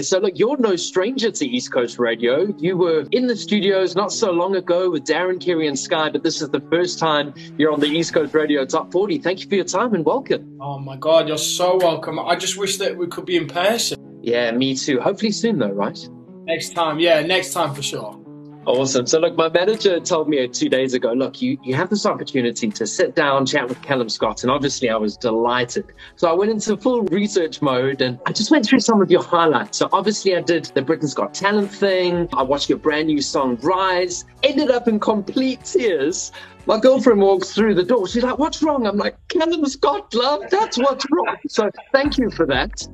So, look, you're no stranger to East Coast Radio. You were in the studios not so long ago with Darren, Kerry, and Sky, but this is the first time you're on the East Coast Radio Top 40. Thank you for your time and welcome. Oh my God, you're so welcome. I just wish that we could be in person. Yeah, me too. Hopefully soon, though, right? Next time, yeah, next time for sure. Awesome. So, look, my manager told me two days ago, look, you, you have this opportunity to sit down, chat with Callum Scott. And obviously, I was delighted. So, I went into full research mode and I just went through some of your highlights. So, obviously, I did the Britain's Got Talent thing. I watched your brand new song, Rise, ended up in complete tears. My girlfriend walks through the door. She's like, What's wrong? I'm like, Callum Scott, love, that's what's wrong. So, thank you for that.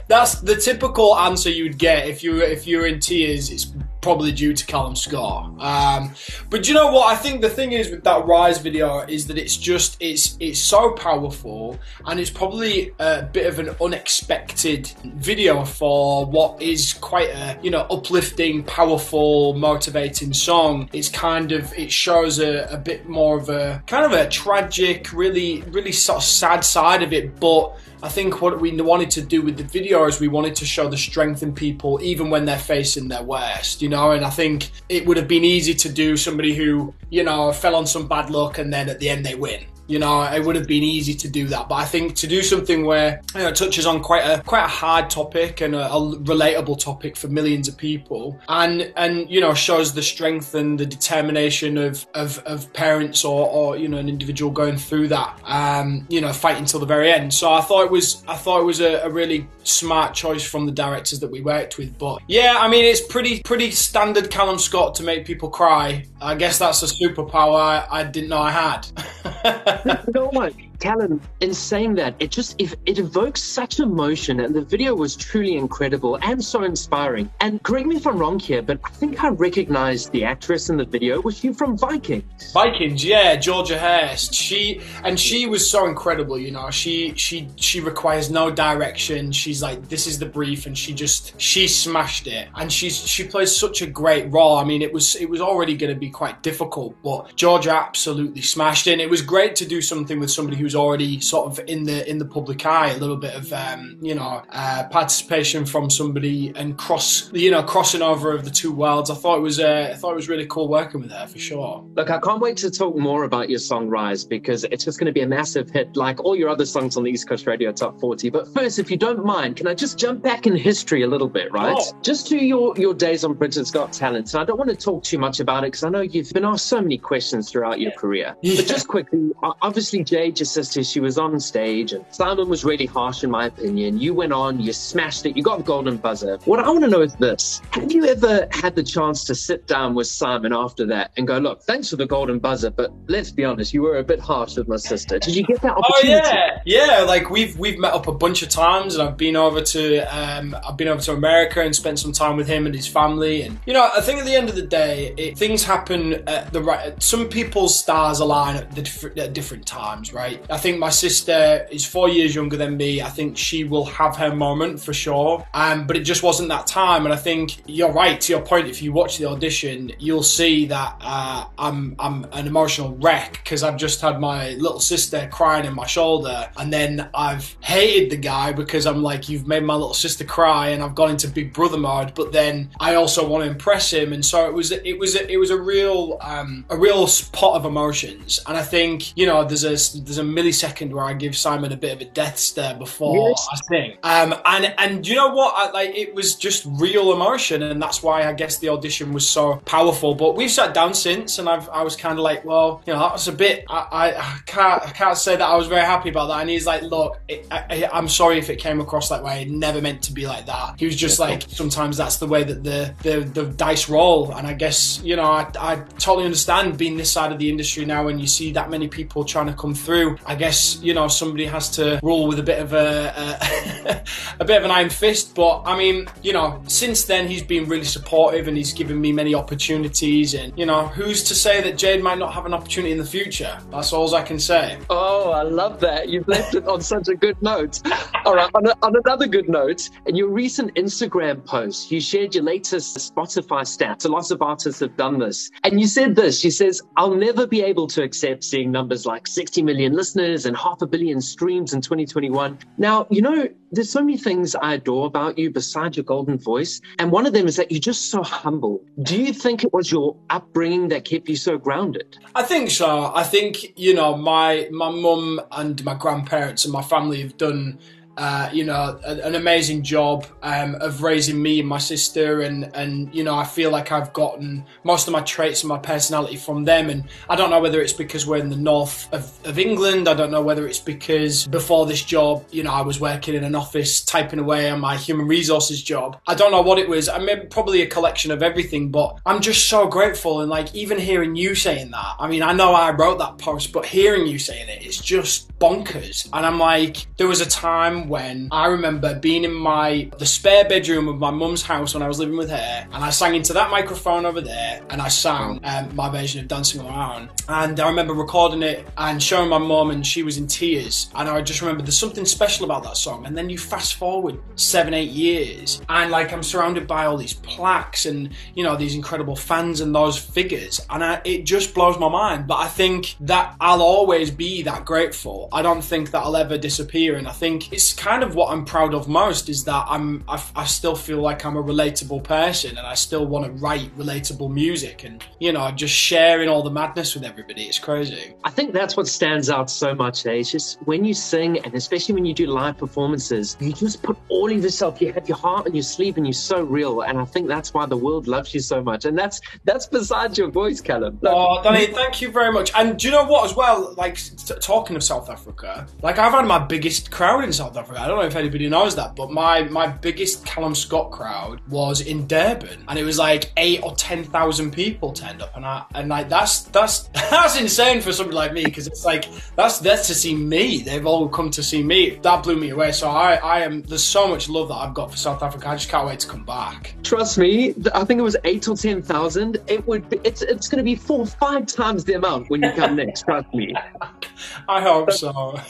that's the typical answer you'd get if you if you're in tears. It's probably due to Callum Scott. Um, but you know what? I think the thing is with that Rise video is that it's just it's it's so powerful and it's probably a bit of an unexpected video for what is quite a you know uplifting, powerful, motivating song. It's kind of it shows a, a bit more of a kind of a tragic, really really sort of sad side of it, but I think what we wanted to do with the video is we wanted to show the strength in people even when they're facing their worst, you know. And I think it would have been easy to do somebody who, you know, fell on some bad luck and then at the end they win. You know, it would have been easy to do that, but I think to do something where you know, it touches on quite a quite a hard topic and a, a, relatable topic for millions of people, and and you know shows the strength and the determination of of, of parents or, or you know an individual going through that, um, you know, fighting till the very end. So I thought it was I thought it was a, a really smart choice from the directors that we worked with. But yeah, I mean, it's pretty pretty standard Callum Scott to make people cry. I guess that's a superpower I, I didn't know I had. know what? Callum, in saying that, it just if it evokes such emotion, and the video was truly incredible and so inspiring. And correct me if I'm wrong here, but I think I recognized the actress in the video. Was she from Vikings? Vikings, yeah, Georgia Hirst. She and she was so incredible. You know, she she she requires no direction. She's like, this is the brief, and she just she smashed it. And she's she plays such a great role. I mean, it was it was already going to be quite difficult, but Georgia absolutely smashed it. And it was great to do something with somebody who who's already sort of in the in the public eye, a little bit of um, you know uh, participation from somebody and cross you know crossing over of the two worlds. I thought it was uh, I thought it was really cool working with her for sure. Look, I can't wait to talk more about your song Rise because it's just going to be a massive hit, like all your other songs on the East Coast Radio Top 40. But first, if you don't mind, can I just jump back in history a little bit, right? Oh. Just to your your days on Britain's Got Talent. And I don't want to talk too much about it because I know you've been asked so many questions throughout your career. Yeah. But just quickly, obviously, Jay just sister, she was on stage, and Simon was really harsh, in my opinion. You went on, you smashed it, you got the golden buzzer. What I want to know is this Have you ever had the chance to sit down with Simon after that and go, Look, thanks for the golden buzzer, but let's be honest, you were a bit harsh with my sister. Did you get that opportunity? Oh, yeah. Yeah, like we've we've met up a bunch of times, and I've been over to um, I've been over to America and spent some time with him and his family. And you know, I think at the end of the day, it, things happen at the right. Some people's stars align at, the, at different times, right? I think my sister is four years younger than me. I think she will have her moment for sure. Um, but it just wasn't that time. And I think you're right to your point. If you watch the audition, you'll see that uh, I'm I'm an emotional wreck because I've just had my little sister crying in my shoulder, and then I've hated the guy because I'm like, you've made my little sister cry, and I've gone into Big Brother mode. But then I also want to impress him, and so it was it was it was a real um, a real pot of emotions. And I think you know there's a there's a millisecond where I give Simon a bit of a death stare before yes. I think. Um, and and you know what? I, like it was just real emotion, and that's why I guess the audition was so powerful. But we've sat down since, and I've I was kind of like, well, you know, that was a bit. I, I, I, can't I can't say that I was very happy about that. And he's like, look, it, I, am sorry if it came across that way. It never meant to be like that. He was just like, sometimes that's the way that the the, the dice roll. And I guess you know, I, I totally understand being this side of the industry now, when you see that many people trying to come through. I guess you know somebody has to rule with a bit of a, a, a bit of an iron fist. But I mean, you know, since then he's been really supportive and he's given me many opportunities. And you know, who's to say that Jade might not have an opportunity in the future? That's all I can say. Oh, I love that. You've left it on such a good note. All right, on, a, on another good note, in your recent Instagram post, you shared your latest Spotify stats. A lot of artists have done this, and you said this. She says, "I'll never be able to accept seeing numbers like 60 million listeners." Listeners and half a billion streams in 2021. Now, you know, there's so many things I adore about you besides your golden voice. And one of them is that you're just so humble. Do you think it was your upbringing that kept you so grounded? I think so. I think, you know, my my mum and my grandparents and my family have done uh, you know, an amazing job um, of raising me and my sister, and and you know, I feel like I've gotten most of my traits and my personality from them. And I don't know whether it's because we're in the north of, of England. I don't know whether it's because before this job, you know, I was working in an office typing away on my human resources job. I don't know what it was. I mean, probably a collection of everything. But I'm just so grateful, and like even hearing you saying that. I mean, I know I wrote that post, but hearing you saying it, it's just bonkers. And I'm like, there was a time when I remember being in my the spare bedroom of my mum's house when I was living with her, and I sang into that microphone over there, and I sang um, my version of Dancing Around. And I remember recording it and showing my mum, and she was in tears. And I just remember there's something special about that song. And then you fast forward seven, eight years, and like I'm surrounded by all these plaques and you know these incredible fans and those figures, and I, it just blows my mind. But I think that I'll always be that grateful I don't think that I'll ever disappear. And I think it's kind of what I'm proud of most is that I'm I, I still feel like I'm a relatable person and I still want to write relatable music and you know just sharing all the madness with everybody. It's crazy. I think that's what stands out so much. Eh? It's just when you sing and especially when you do live performances, you just put all of yourself. You have your heart on your sleeve and you're so real. And I think that's why the world loves you so much. And that's that's besides your voice, Callum. Look, oh, Danny, thank you very much. And do you know what as well? Like t- talking of South. Africa. Like I've had my biggest crowd in South Africa. I don't know if anybody knows that, but my my biggest Callum Scott crowd was in Durban, and it was like eight or ten thousand people turned up, and I and like that's that's that's insane for somebody like me because it's like that's that's to see me. They've all come to see me. That blew me away. So I I am there's so much love that I've got for South Africa. I just can't wait to come back. Trust me, I think it was eight or ten thousand. It would be, it's it's going to be four five times the amount when you come next. Trust me. I hope so.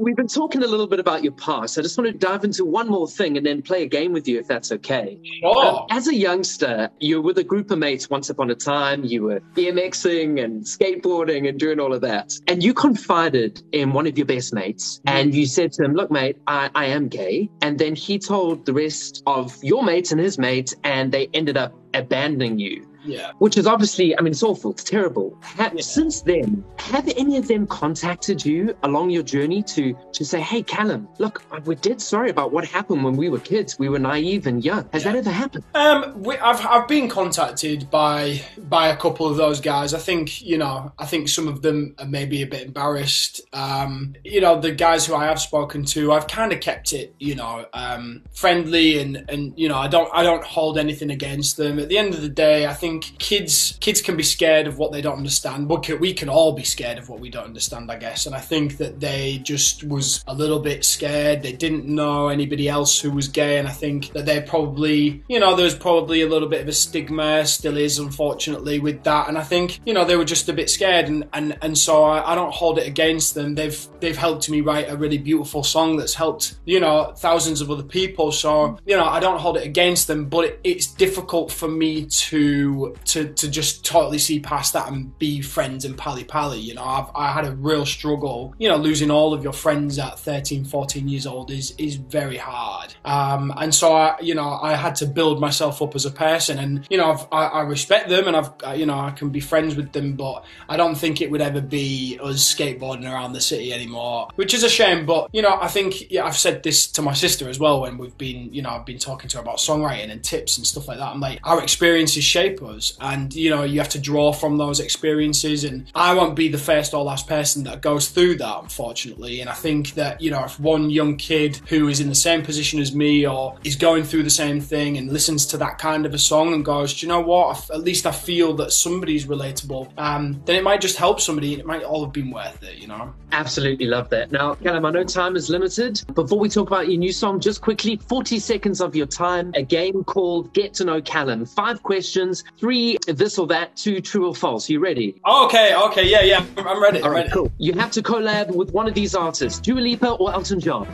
We've been talking a little bit about your past. I just want to dive into one more thing and then play a game with you, if that's okay. Sure. Um, as a youngster, you were with a group of mates once upon a time. You were BMXing and skateboarding and doing all of that. And you confided in one of your best mates and you said to him, Look, mate, I, I am gay. And then he told the rest of your mates and his mates, and they ended up abandoning you. Yeah. Which is obviously, I mean, it's awful. It's terrible. yeah. Since then, have any of them contacted you along your journey to to say, "Hey, Callum, look, we're dead sorry about what happened when we were kids. We were naive and young." Has yeah. that ever happened? Um, we, I've I've been contacted by by a couple of those guys. I think you know, I think some of them are maybe a bit embarrassed. Um, you know, the guys who I have spoken to, I've kind of kept it, you know, um, friendly and and you know, I don't I don't hold anything against them. At the end of the day, I think think kids kids can be scared of what they don't understand. Can, we can all be scared of what we don't understand, I guess. And I think that they just was a little bit scared. They didn't know anybody else who was gay, and I think that they probably, you know, there's probably a little bit of a stigma, still is, unfortunately, with that. And I think, you know, they were just a bit scared, and and and so I, I don't hold it against them. They've they've helped me write a really beautiful song that's helped, you know, thousands of other people. So you know, I don't hold it against them, but it, it's difficult for me to to to just totally see past that and be friends and pally pally. You know, I've I had a real struggle. You know, losing all of your friends at 13, 14 years old is is very hard. Um, and so I, you know, I had to build myself up as a person, and you know, I, I respect them, and I've, you know, I can be friends with them, but I don't think it would ever be us skateboarding around the city anymore, which is a shame. But you know, I think yeah, I've said this to my sister as well when we've been, you know, I've been talking to her about songwriting and tips and stuff like that. I'm like, our experiences shape us. And, you know, you have to draw from those experiences. And I won't be the first or last person that goes through that, unfortunately. And I think that, you know, if one young kid who is in the same position as me or is going through the same thing and listens to that kind of a song and goes, do you know what? At least I feel that somebody's relatable, um, then it might just help somebody and it might all have been worth it, you know? Absolutely love that. Now, Callum, I know time is limited. Before we talk about your new song, just quickly 40 seconds of your time, a game called Get to Know Callum. Five questions, three this or that, two true or false. You ready? Okay, okay, yeah, yeah, I'm ready. All right, ready. cool. You have to collab with one of these artists, Dua Lipa or Elton John.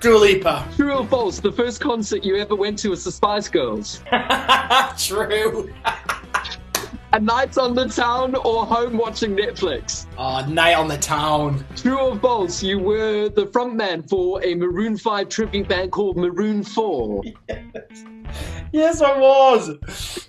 Dua Lipa. True or false? The first concert you ever went to was the Spice Girls. True. A night on the town or home watching Netflix? Uh, night on the town. True or false, you were the frontman for a Maroon 5 tribute band called Maroon 4. Yes, yes I was.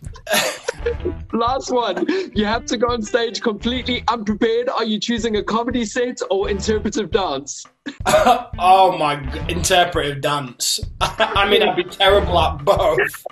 Last one. You have to go on stage completely unprepared. Are you choosing a comedy set or interpretive dance? oh my god, interpretive dance. I mean, I'd be terrible at both,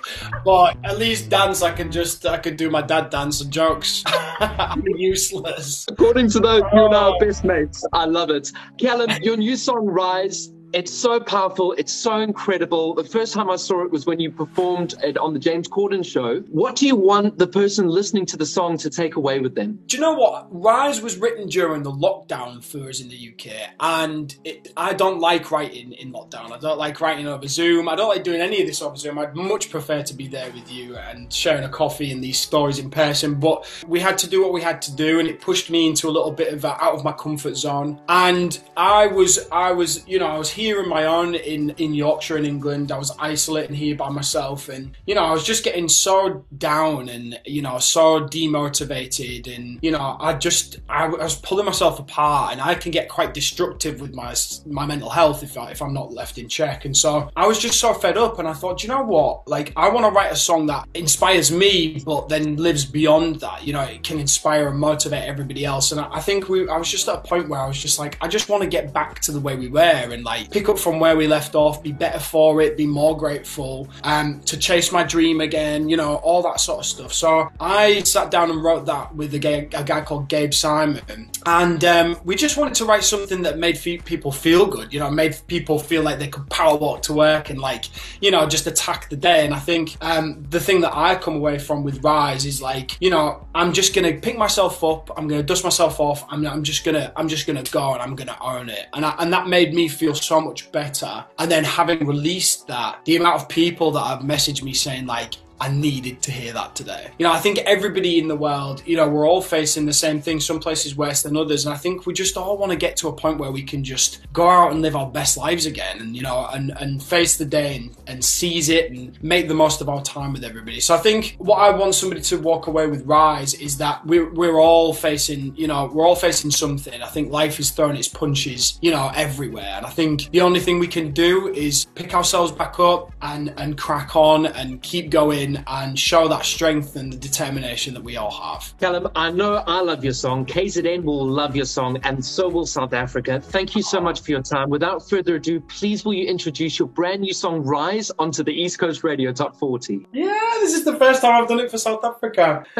but at least dance, I can just, I can do my dad dance and jokes. I'm useless. According to those, you and I are oh. best mates. I love it. Callum, your new song, Rise, it's so powerful. It's so incredible. The first time I saw it was when you performed it on the James Corden show. What do you want the person listening to the song to take away with them? Do you know what? Rise was written during the lockdown for us in the UK, and it, I don't like writing in lockdown. I don't like writing over Zoom. I don't like doing any of this over Zoom. I'd much prefer to be there with you and sharing a coffee and these stories in person. But we had to do what we had to do, and it pushed me into a little bit of a, out of my comfort zone. And I was, I was, you know, I was here on my own in, in Yorkshire in England. I was isolating here by myself and, you know, I was just getting so down and, you know, so demotivated and, you know, I just, I, I was pulling myself apart and I can get quite destructive with my, my mental health if, I, if I'm not left in check. And so I was just so fed up and I thought, you know what? Like, I want to write a song that inspires me, but then lives beyond that. You know, it can inspire and motivate everybody else. And I, I think we, I was just at a point where I was just like, I just want to get back to the way we were and like pick up from where we left off, be better for it, be more grateful, um, to chase my dream again, you know, all that sort of stuff. So I sat down and wrote that with a guy, a guy called Gabe Simon, and um, we just wanted to write something that made people feel good, you know, made people feel like they could power walk to work and like, you know, just attack the day. And I think um, the thing that I come away from with Rise is like, you know, I'm just gonna pick myself up, I'm gonna dust myself off, I'm, I'm just gonna, I'm just gonna go and I'm gonna own it, and I, and that made me feel so much better. And then having released that, the amount of people that have messaged me saying like, I needed to hear that today. You know, I think everybody in the world, you know, we're all facing the same thing, some places worse than others. And I think we just all want to get to a point where we can just go out and live our best lives again and, you know, and, and face the day and, and seize it and make the most of our time with everybody. So I think what I want somebody to walk away with Rise is that we're, we're all facing, you know, we're all facing something. I think life is throwing its punches, you know, everywhere. And I think the only thing we can do is pick ourselves back up and, and crack on and keep going and show that strength and the determination that we all have. Callum, I know I love your song. KZN will love your song, and so will South Africa. Thank you so much for your time. Without further ado, please will you introduce your brand new song Rise onto the East Coast Radio Top 40? Yeah, this is the first time I've done it for South Africa.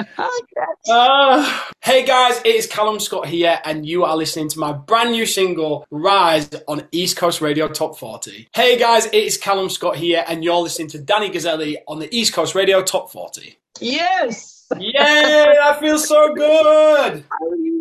uh, hey guys, it is Callum Scott here, and you are listening to my brand new single Rise on East Coast Radio Top 40. Hey guys, it is Callum Scott here, and you're listening to Danny Guselli on the East Coast Radio Top 40. Yes! Yay! That feels so good.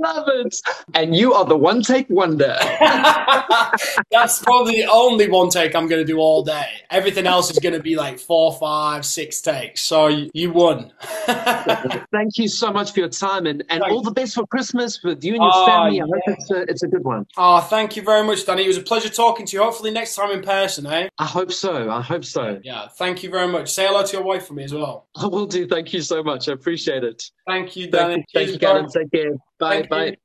Love it. And you are the one take wonder. That's probably the only one take I'm going to do all day. Everything else is going to be like four, five, six takes. So you won. Thank you so much for your time and, and all the best for Christmas with you and your oh, family. I yeah. hope it's a, it's a good one. Oh, thank you very much, Danny. It was a pleasure talking to you. Hopefully next time in person, eh? I hope so. I hope so. Yeah. Thank you very much. Say hello to your wife for me as well. I will do. Thank you so much. I appreciate it. Thank you, Danny. Thank you, Thank you Take care. Bye. Bye.